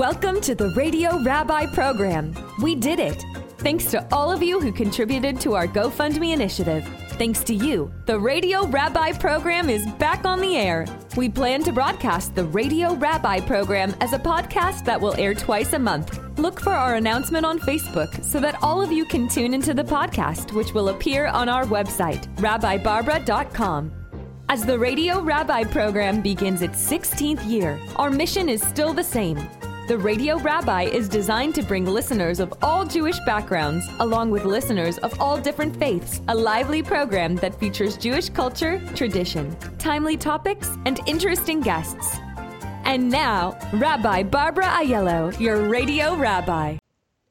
Welcome to the Radio Rabbi program. We did it. Thanks to all of you who contributed to our GoFundMe initiative. Thanks to you, the Radio Rabbi program is back on the air. We plan to broadcast the Radio Rabbi program as a podcast that will air twice a month. Look for our announcement on Facebook so that all of you can tune into the podcast, which will appear on our website, rabbibarbara.com. As the Radio Rabbi program begins its 16th year, our mission is still the same. The Radio Rabbi is designed to bring listeners of all Jewish backgrounds, along with listeners of all different faiths, a lively program that features Jewish culture, tradition, timely topics, and interesting guests. And now, Rabbi Barbara Aiello, your Radio Rabbi.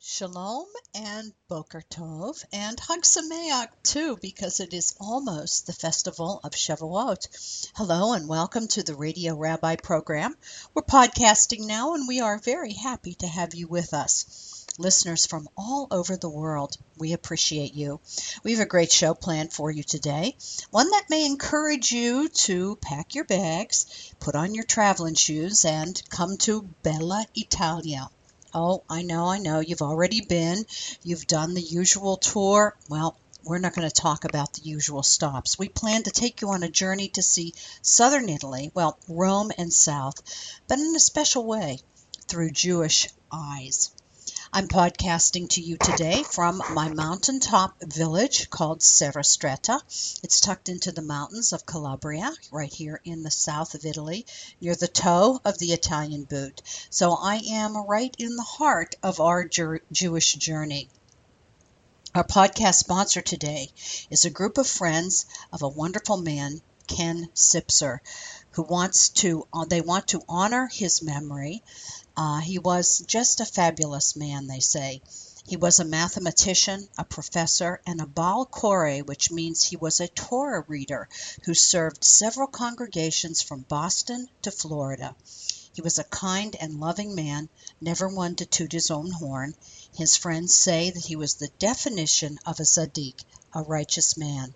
Shalom and Boker Tov and Hag Sameach too, because it is almost the festival of Shavuot. Hello and welcome to the Radio Rabbi program. We're podcasting now, and we are very happy to have you with us. Listeners from all over the world, we appreciate you. We have a great show planned for you today, one that may encourage you to pack your bags, put on your traveling shoes, and come to Bella Italia. Oh, I know, I know. You've already been. You've done the usual tour. Well, we're not going to talk about the usual stops. We plan to take you on a journey to see southern Italy, well, Rome and south, but in a special way through Jewish eyes. I'm podcasting to you today from my mountaintop village called Serra Stretta. It's tucked into the mountains of Calabria, right here in the south of Italy, near the toe of the Italian boot. So I am right in the heart of our Jer- Jewish journey. Our podcast sponsor today is a group of friends of a wonderful man, Ken Sipser, who wants to uh, they want to honor his memory uh, he was just a fabulous man, they say. He was a mathematician, a professor, and a Baal Koreh, which means he was a Torah reader who served several congregations from Boston to Florida. He was a kind and loving man, never one to toot his own horn. His friends say that he was the definition of a tzaddik, a righteous man.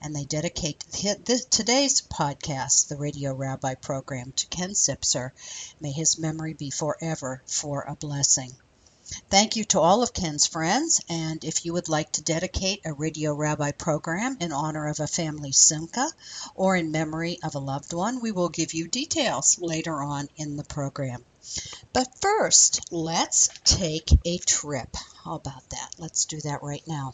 And they dedicate today's podcast, the Radio Rabbi program, to Ken Sipser. May his memory be forever for a blessing. Thank you to all of Ken's friends, and if you would like to dedicate a Radio Rabbi program in honor of a family simcha or in memory of a loved one, we will give you details later on in the program. But first, let's take a trip. How about that? Let's do that right now.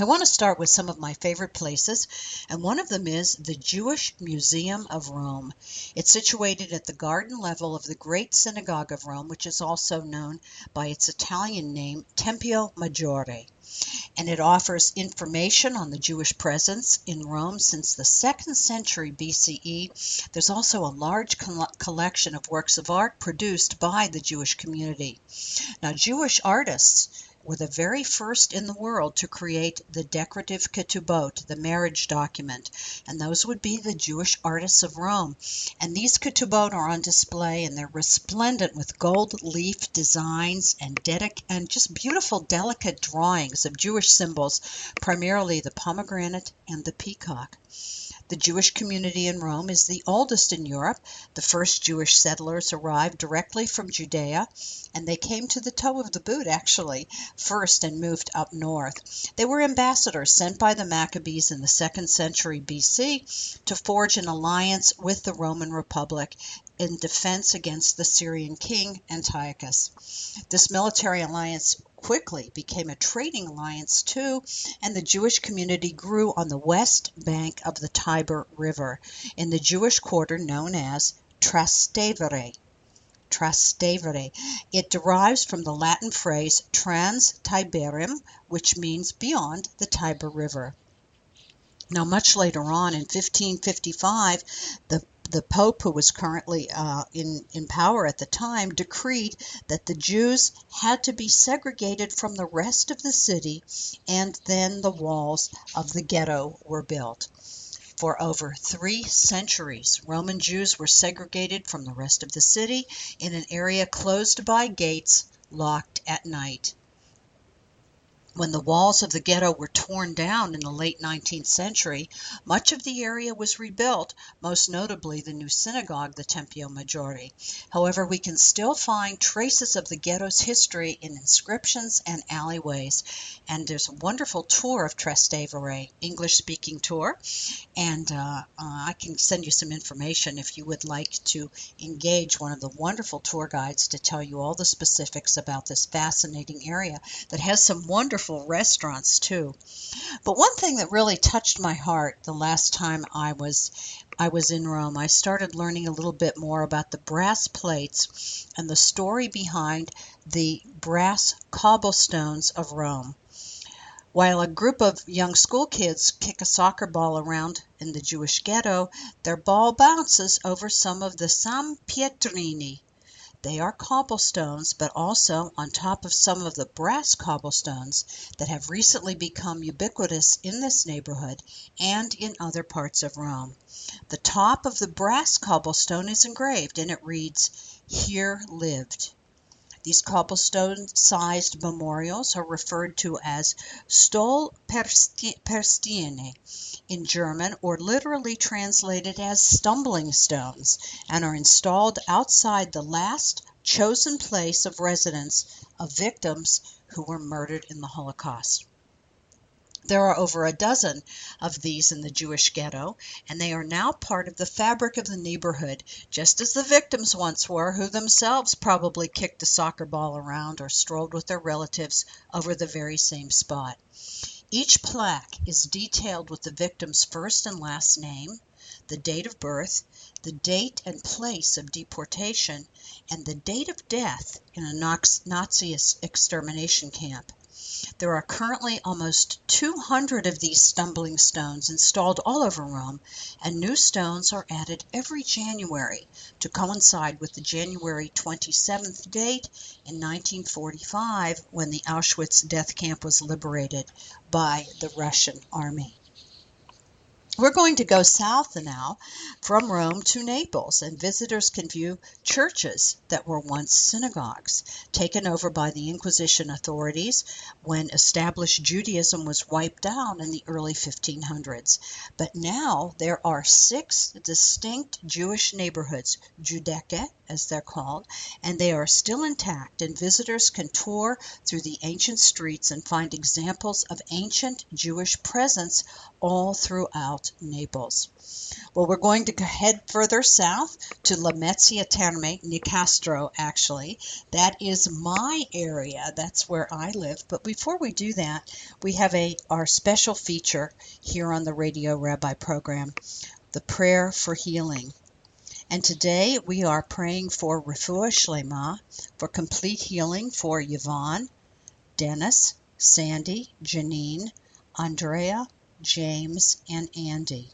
I want to start with some of my favorite places, and one of them is the Jewish Museum of Rome. It's situated at the garden level of the Great Synagogue of Rome, which is also known by its Italian name, Tempio Maggiore. And it offers information on the Jewish presence in Rome since the second century BCE. There's also a large collection of works of art produced by the Jewish community. Now, Jewish artists were the very first in the world to create the decorative ketubot, the marriage document, and those would be the Jewish artists of Rome. And these ketubot are on display, and they're resplendent with gold leaf designs and dedic- and just beautiful, delicate drawings of Jewish symbols, primarily the pomegranate and the peacock. The Jewish community in Rome is the oldest in Europe. The first Jewish settlers arrived directly from Judea, and they came to the toe of the boot, actually, first and moved up north. They were ambassadors sent by the Maccabees in the second century BC to forge an alliance with the Roman Republic in defense against the Syrian king Antiochus. This military alliance quickly became a trading alliance too, and the Jewish community grew on the west bank of the Tiber River in the Jewish quarter known as Trastevere. Trastevere. It derives from the Latin phrase trans Tiberem, which means beyond the Tiber River. Now, much later on in 1555, the the Pope, who was currently uh, in, in power at the time, decreed that the Jews had to be segregated from the rest of the city, and then the walls of the ghetto were built. For over three centuries, Roman Jews were segregated from the rest of the city in an area closed by gates, locked at night. When the walls of the ghetto were torn down in the late 19th century, much of the area was rebuilt, most notably the new synagogue, the Tempio Maggiore. However, we can still find traces of the ghetto's history in inscriptions and alleyways. And there's a wonderful tour of Trastevere, English speaking tour. And uh, uh, I can send you some information if you would like to engage one of the wonderful tour guides to tell you all the specifics about this fascinating area that has some wonderful restaurants too. But one thing that really touched my heart the last time I was I was in Rome, I started learning a little bit more about the brass plates and the story behind the brass cobblestones of Rome. While a group of young school kids kick a soccer ball around in the Jewish ghetto, their ball bounces over some of the San Pietrini, they are cobblestones, but also on top of some of the brass cobblestones that have recently become ubiquitous in this neighborhood and in other parts of Rome. The top of the brass cobblestone is engraved and it reads, Here lived. These cobblestone sized memorials are referred to as Stolpersteine in German or literally translated as stumbling stones and are installed outside the last chosen place of residence of victims who were murdered in the Holocaust. There are over a dozen of these in the Jewish ghetto, and they are now part of the fabric of the neighborhood, just as the victims once were, who themselves probably kicked a soccer ball around or strolled with their relatives over the very same spot. Each plaque is detailed with the victim's first and last name, the date of birth, the date and place of deportation, and the date of death in a Nazi extermination camp. There are currently almost 200 of these stumbling stones installed all over Rome, and new stones are added every January to coincide with the January 27th date in 1945 when the Auschwitz death camp was liberated by the Russian army. We're going to go south now from Rome to Naples, and visitors can view churches that were once synagogues, taken over by the Inquisition authorities when established Judaism was wiped out in the early 1500s. But now there are six distinct Jewish neighborhoods, Giudecche, as they're called, and they are still intact, and visitors can tour through the ancient streets and find examples of ancient Jewish presence all throughout Naples. Well, we're going to head further south to Lamezia Terme, Nicastro, actually. That is my area. That's where I live. But before we do that, we have a our special feature here on the Radio Rabbi program, the prayer for healing. And today we are praying for refuah shlema, for complete healing for Yvonne, Dennis, Sandy, Janine, Andrea, James, and Andy.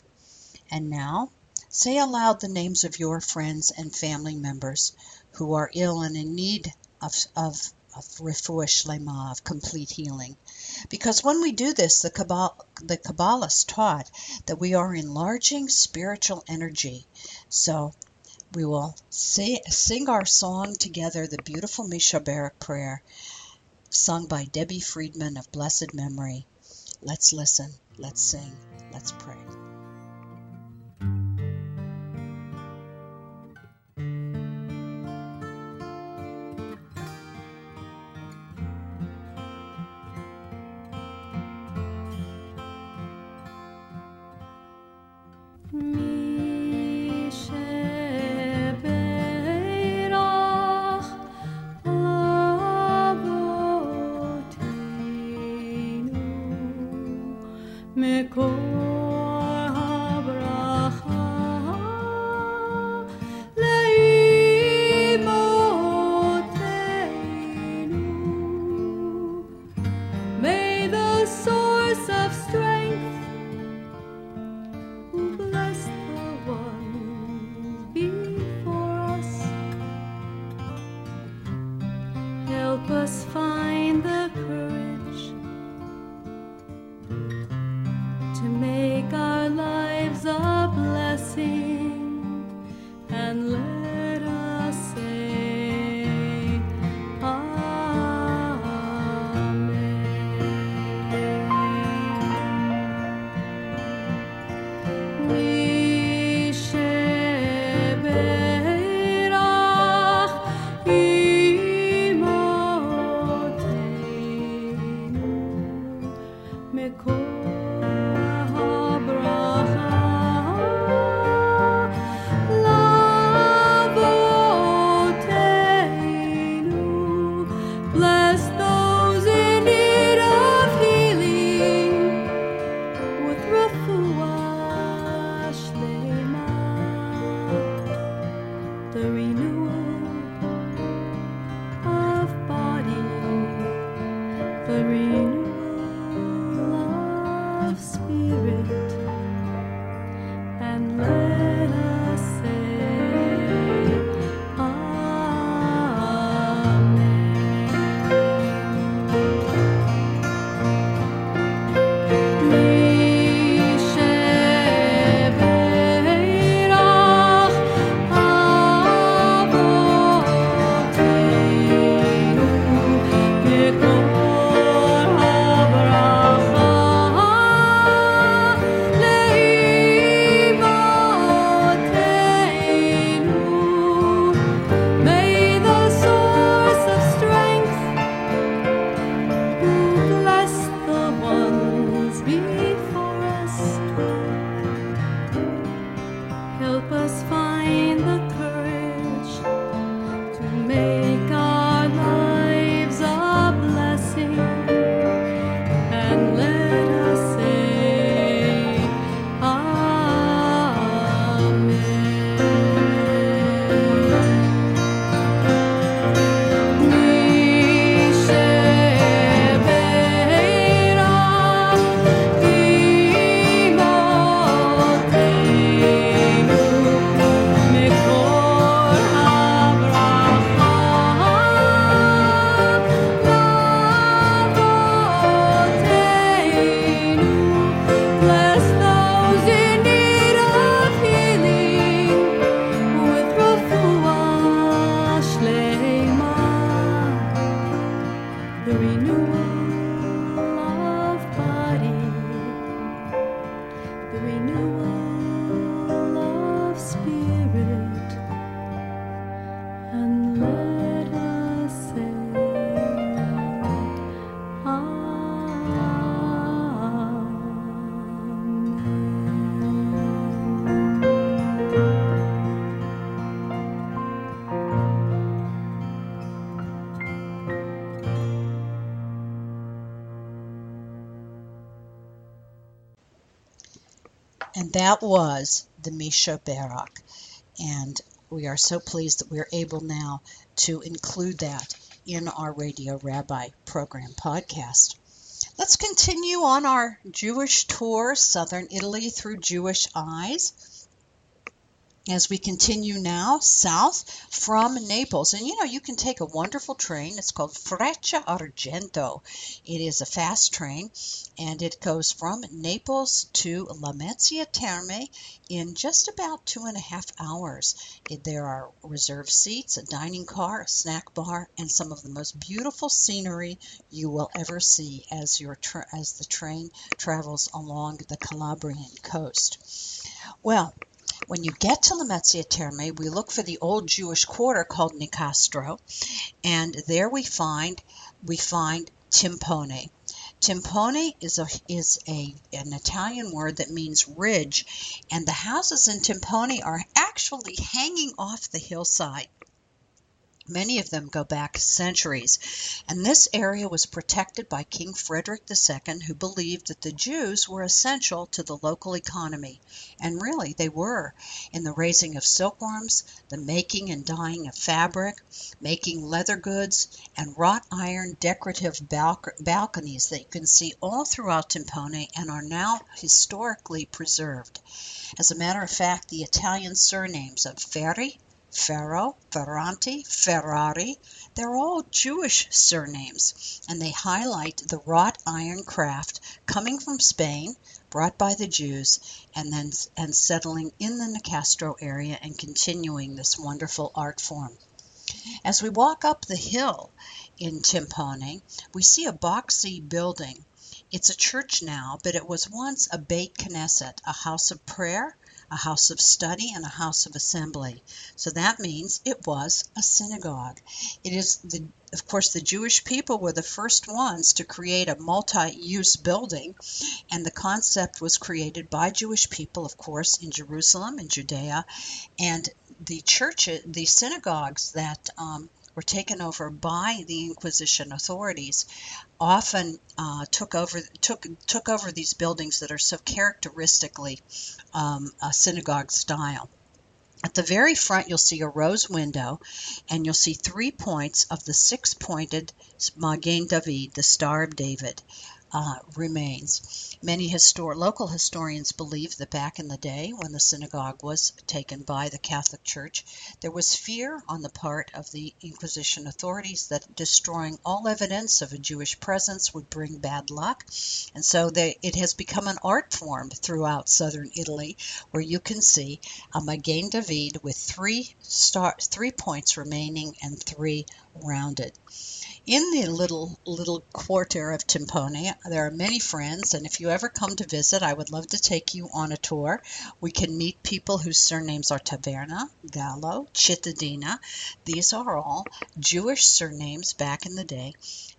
And now, say aloud the names of your friends and family members who are ill and in need of, of, of refuah of complete healing. Because when we do this, the, Kabbalah, the Kabbalists taught that we are enlarging spiritual energy. So we will say, sing our song together, the beautiful Mi Shebeirach prayer, sung by Debbie Friedman of blessed memory. Let's listen. Let's sing. Let's pray. me con And that was the Mi Shebeirach. And we are so pleased that we're able now to include that in our Radio Rabbi program podcast. Let's continue on our Jewish tour, southern Italy through Jewish eyes as we continue now south from Naples. And you know, you can take a wonderful train. It's called Freccia Argento. It is a fast train and it goes from Naples to Lamezia Terme in just about two and a half hours. There are reserved seats, a dining car, a snack bar, and some of the most beautiful scenery you will ever see as, your tra- as the train travels along the Calabrian coast. Well, when you get to Lamezia Terme, we look for the old Jewish quarter called Nicastro, and there we find we find Timpone. Timpone is a is a an Italian word that means ridge, and the houses in Timpone are actually hanging off the hillside. Many of them go back centuries, and this area was protected by King Frederick II, who believed that the Jews were essential to the local economy. And really, they were in the raising of silkworms, the making and dyeing of fabric, making leather goods, and wrought iron decorative balconies that you can see all throughout Timpone and are now historically preserved. As a matter of fact, the Italian surnames of Ferri, Ferro, Ferranti, Ferrari, they're all Jewish surnames, and they highlight the wrought iron craft coming from Spain, brought by the Jews, and then and settling in the Nicastro area and continuing this wonderful art form. As we walk up the hill in Timpone, we see a boxy building. It's a church now, but it was once a Beit Knesset, a house of prayer a house of study and a house of assembly. So that means it was a synagogue. It is the of course the Jewish people were the first ones to create a multi-use building and the concept was created by Jewish people of course in Jerusalem and Judea and the church the synagogues that um, were taken over by the Inquisition authorities, often uh, took over took took over these buildings that are so characteristically um, a synagogue style. At the very front, you'll see a rose window, and you'll see three points of the six-pointed Magen David, the Star of David uh, remains. Many histor- local historians believe that back in the day, when the synagogue was taken by the Catholic Church, there was fear on the part of the Inquisition authorities that destroying all evidence of a Jewish presence would bring bad luck. And so they, it has become an art form throughout southern Italy, where you can see a Magen David with three star, three points remaining and three rounded. In the little little quarter of Timpone, there are many friends, and if you ever come to visit, I would love to take you on a tour. We can meet people whose surnames are Taverna, Gallo, Cittadina. These are all Jewish surnames back in the day,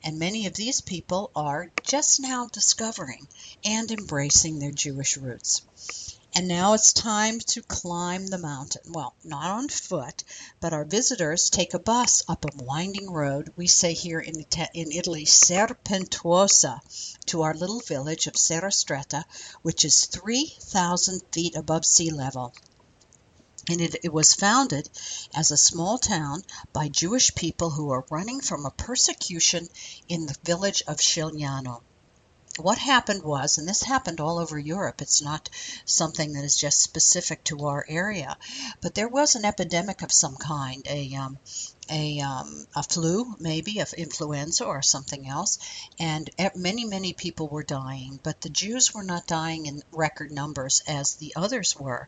and many of these people are just now discovering and embracing their Jewish roots. And now it's time to climb the mountain. Well, not on foot, but our visitors take a bus up a winding road, we say here in, in Italy, serpentuosa, to our little village of Serrastretta, which is 3,000 feet above sea level. And it, it, was founded as a small town by Jewish people who were running from a persecution in the village of Scigliano what happened was, and this happened all over Europe, it's not something that is just specific to our area, but there was an epidemic of some kind, a, um, a, um, a flu, maybe of influenza or something else, and many many people were dying. But the Jews were not dying in record numbers as the others were,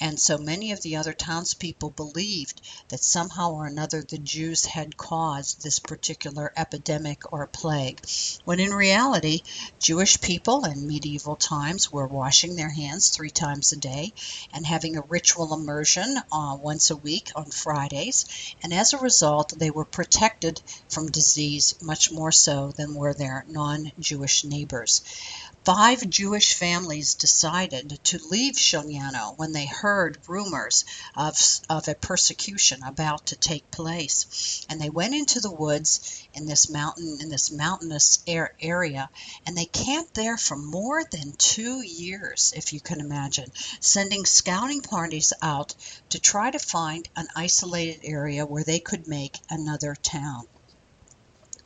and so many of the other townspeople believed that somehow or another the Jews had caused this particular epidemic or plague, when in reality Jewish people in medieval times were washing their hands three times a day and having a ritual immersion uh, once a week on Fridays, and as a result, they were protected from disease much more so than were their non Jewish neighbors. Five Jewish families decided to leave Scigliano when they heard rumors of, of a persecution about to take place. And they went into the woods in this mountain in this mountainous area and they camped there for more than two years, if you can imagine, sending scouting parties out to try to find an isolated area where they could make another town.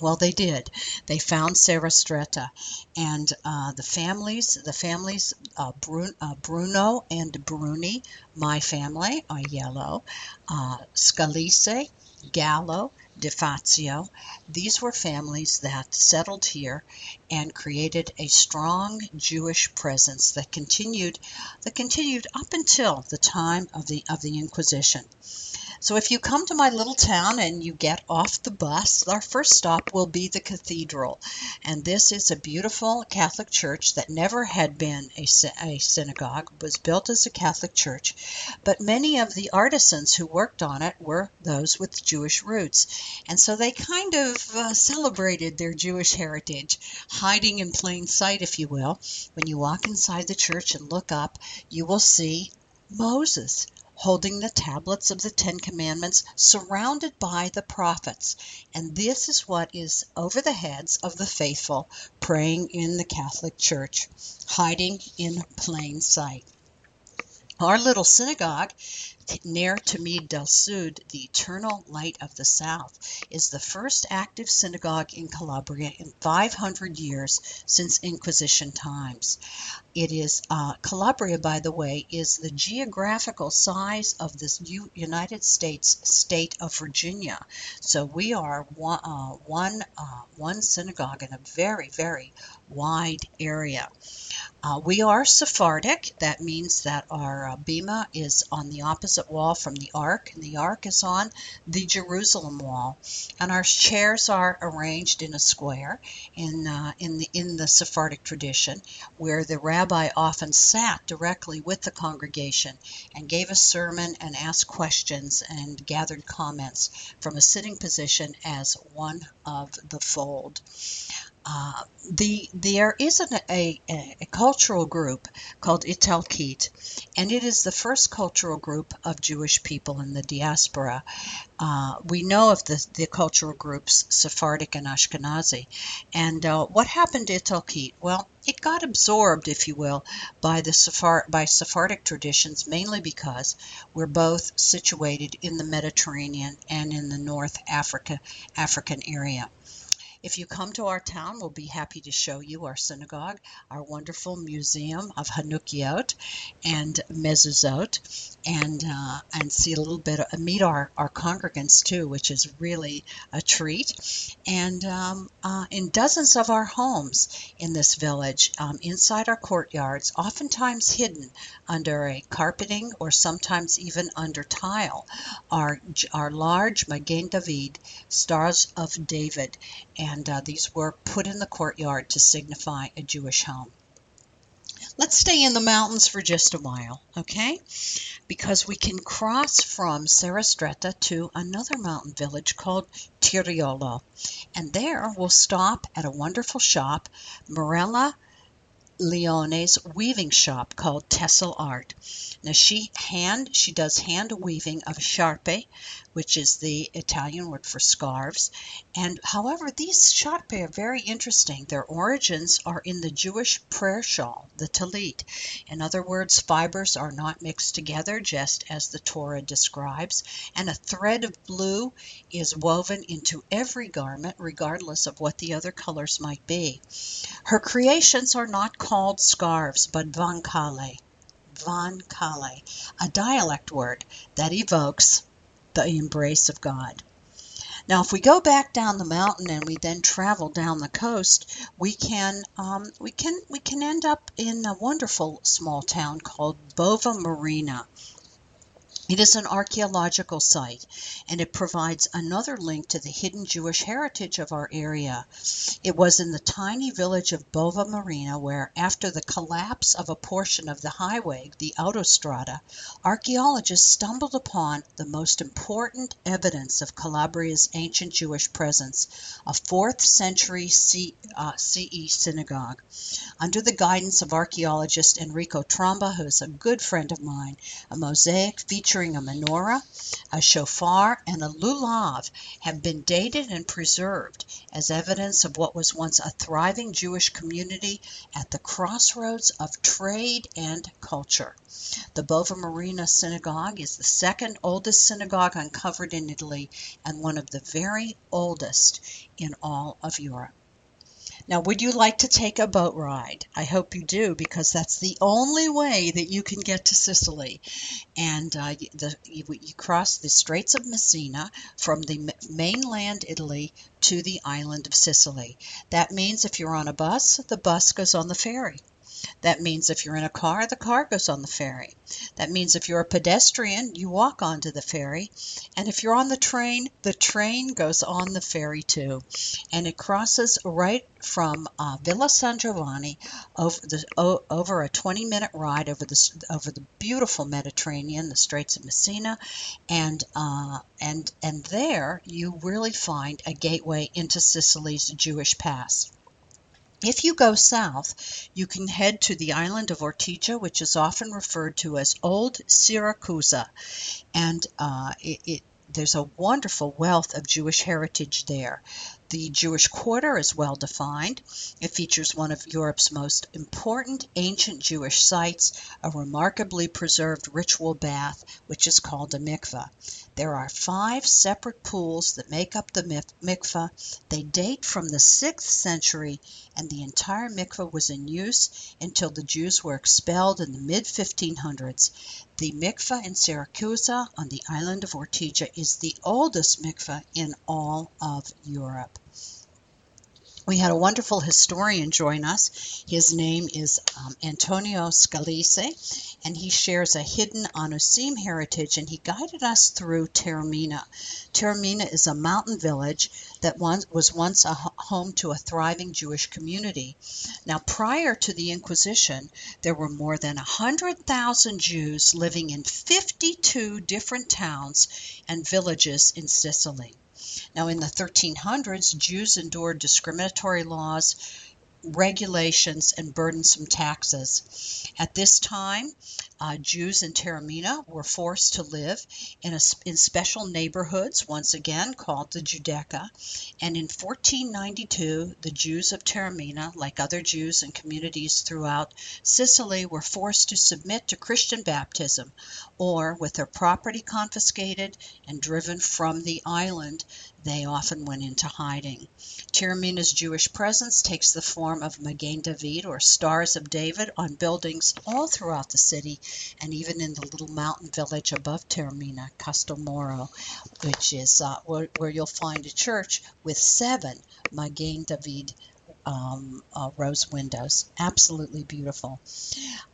Well, they did. They found Stretta, and uh, the families, the families, uh, uh, Bruno and Bruni, my family, Aiello. Uh, Scalise, Gallo, DeFazio. These were families that settled here and created a strong Jewish presence that continued that continued up until the time of the of the Inquisition. So if you come to my little town and you get off the bus, our first stop will be the cathedral. And this is a beautiful Catholic church that never had been a, a synagogue, was built as a Catholic church. But many of the artisans who worked on it were those with Jewish roots. And so they kind of uh, celebrated their Jewish heritage, hiding in plain sight, if you will. When you walk inside the church and look up, you will see Moses holding the tablets of the Ten Commandments, surrounded by the prophets. And this is what is over the heads of the faithful praying in the Catholic Church, hiding in plain sight. Our little synagogue Ner Tamid del Sud, the eternal light of the south, is the first active synagogue in Calabria in 500 years since Inquisition times. It is uh, Calabria, by the way, is the geographical size of the U- United States state of Virginia. So we are one uh, one, uh, one synagogue in a very very wide area. Uh, we are Sephardic. That means that our uh, bima is on the opposite wall from the ark, and the ark is on the Jerusalem wall. And our chairs are arranged in a square in uh, in the in the Sephardic tradition, where the rabbi often sat directly with the congregation and gave a sermon and asked questions and gathered comments from a sitting position as one of the fold. Uh, the there is an, a, a, cultural group called Italkit, and it is the first cultural group of Jewish people in the diaspora. Uh, we know of the, the cultural groups Sephardic and Ashkenazi. And uh, what happened to Italkit? Well, it got absorbed, if you will, by the Sephard- by Sephardic traditions, mainly because we're both situated in the Mediterranean and in the North Africa African area. If you come to our town, we'll be happy to show you our synagogue, our wonderful museum of Hanukiot and Mezuzot, and uh, and see a little bit, of, meet our, our congregants too, which is really a treat. And um, uh, in dozens of our homes in this village, um, inside our courtyards, oftentimes hidden under a carpeting or sometimes even under tile, are, are large Magen David, Stars of David, and uh, these were put in the courtyard to signify a Jewish home. Let's stay in the mountains for just a while, okay? Because we can cross from Serrastretta to another mountain village called Tiriolo. And there we'll stop at a wonderful shop, Morella Leone's weaving shop called Tessel Art. Now she hand she does hand weaving of sciarpe, which is the Italian word for scarves. And however, these sciarpe are very interesting. Their origins are in the Jewish prayer shawl, the talit. In other words, fibers are not mixed together, just as the Torah describes. And a thread of blue is woven into every garment, regardless of what the other colors might be. Her creations are not called scarves, but vankale. Vankale, a dialect word that evokes the embrace of God. Now, if we go back down the mountain and we then travel down the coast, we can um, we can we can end up in a wonderful small town called Bova Marina. It is an archaeological site and it provides another link to the hidden Jewish heritage of our area. It was in the tiny village of Bova Marina where, after the collapse of a portion of the highway, the Autostrada, archaeologists stumbled upon the most important evidence of Calabria's ancient Jewish presence, a 4th century C, uh, CE synagogue. Under the guidance of archaeologist Enrico Tromba, who is a good friend of mine, a mosaic featuring featuring a menorah, a shofar, and a lulav have been dated and preserved as evidence of what was once a thriving Jewish community at the crossroads of trade and culture. The Bova Marina Synagogue is the second oldest synagogue uncovered in Italy and one of the very oldest in all of Europe. Now, would you like to take a boat ride? I hope you do because that's the only way that you can get to Sicily. And uh, the, you, you cross the Straits of Messina from the mainland Italy to the island of Sicily. That means if you're on a bus, the bus goes on the ferry. That means if you're in a car, the car goes on the ferry. That means if you're a pedestrian, you walk onto the ferry. And if you're on the train, the train goes on the ferry too. And it crosses right from uh, Villa San Giovanni over the o- over a 20 minute ride over the over the beautiful Mediterranean, the Straits of Messina, and uh, and and there you really find a gateway into Sicily's Jewish past. If you go south, you can head to the island of Ortigia, which is often referred to as Old Siracusa, and uh, it, it, there's a wonderful wealth of Jewish heritage there. The Jewish Quarter is well defined. It features one of Europe's most important ancient Jewish sites, a remarkably preserved ritual bath, which is called a mikveh. There are five separate pools that make up the mikveh. They date from the 6th century, and the entire mikveh was in use until the Jews were expelled in the mid 1500s. The mikveh in Syracuse on the island of Ortigia is the oldest mikveh in all of Europe. We had a wonderful historian join us. His name is um, Antonio Scalise, and he shares a hidden Anusim heritage, and he guided us through Taormina. Taormina is a mountain village that once, was once a home to a thriving Jewish community. Now, prior to the Inquisition, there were more than 100,000 Jews living in 52 different towns and villages in Sicily. Now, in the 1300s, Jews endured discriminatory laws, regulations, and burdensome taxes. At this time, uh, Jews in Taormina were forced to live in, a, in special neighborhoods, once again called the Giudecca. And in 1492, the Jews of Taormina, like other Jews and communities throughout Sicily, were forced to submit to Christian baptism, or with their property confiscated and driven from the island, they often went into hiding. Taormina's Jewish presence takes the form of Magen David or Stars of David on buildings all throughout the city and even in the little mountain village above Taormina, Castelmola, which is uh, where, where, you'll find a church with seven Magen David um, uh, rose windows. Absolutely beautiful.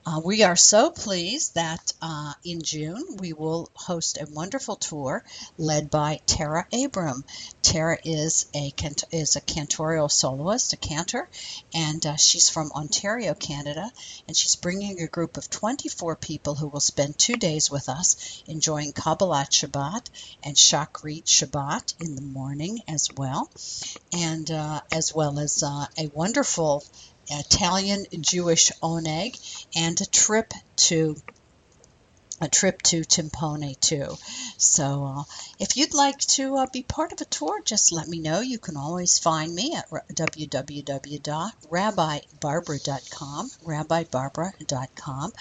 Uh, we are so pleased that uh, in June we will host a wonderful tour led by Tara Abram. Tara is a is a cantorial soloist, a cantor, and uh, she's from Ontario, Canada, and she's bringing a group of 24 people who will spend two days with us, enjoying Kabbalat Shabbat and Shachrit Shabbat in the morning as well, and uh, as well as uh, a wonderful Italian Jewish oneg, and a trip to a trip to Timpone too. So uh, if you'd like to uh, be part of a tour, just let me know. You can always find me at www.rabbibarbara.com, rabbibarbara.com,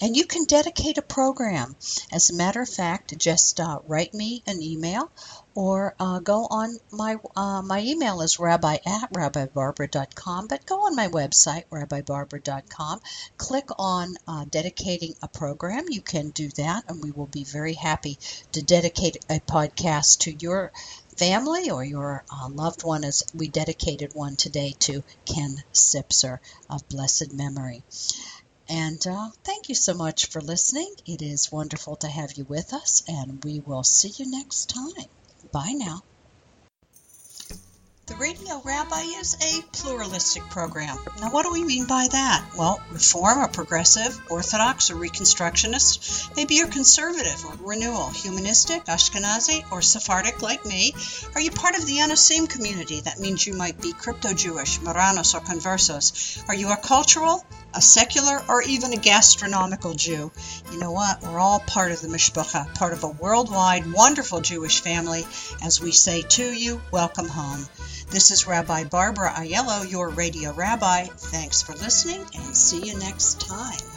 and you can dedicate a program. As a matter of fact, just uh, write me an email or uh, go on my uh, my email is rabbi at rabbibarbara.com but go on my website rabbibarbara.com click on uh, dedicating a program you can do that and we will be very happy to dedicate a podcast to your family or your uh, loved one as we dedicated one today to ken sipser of blessed memory and uh, thank you so much for listening. It is wonderful to have you with us, and we will see you next time. Bye now. The Radio Rabbi is a pluralistic program. Now, what do we mean by that? Well, Reform or Progressive, Orthodox or Reconstructionist, maybe you're conservative or renewal, humanistic, Ashkenazi, or Sephardic like me. Are you part of the Anusim community? That means you might be crypto Jewish, Marranos, or Conversos. Are you a cultural, a secular, or even a gastronomical Jew? You know what? We're all part of the Mishpacha, part of a worldwide, wonderful Jewish family. As we say to you, welcome home. This is Rabbi Barbara Aiello, your radio rabbi. Thanks for listening and see you next time.